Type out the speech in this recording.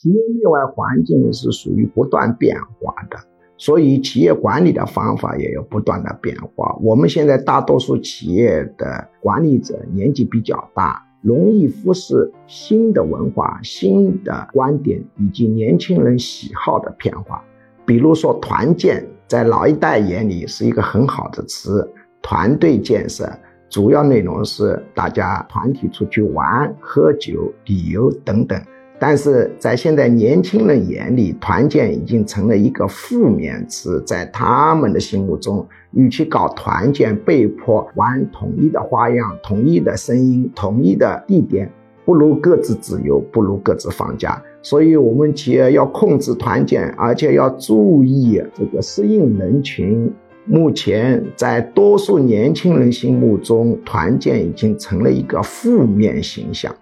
企业内外环境是属于不断变化的，所以企业管理的方法也有不断的变化。我们现在大多数企业的管理者年纪比较大，容易忽视新的文化、新的观点以及年轻人喜好的变化。比如说，团建在老一代眼里是一个很好的词，团队建设主要内容是大家团体出去玩、喝酒、旅游等等。但是在现在年轻人眼里，团建已经成了一个负面词。在他们的心目中，与其搞团建，被迫玩统一的花样、统一的声音、统一的地点，不如各自自由，不如各自放假。所以，我们企业要控制团建，而且要注意这个适应人群。目前，在多数年轻人心目中，团建已经成了一个负面形象。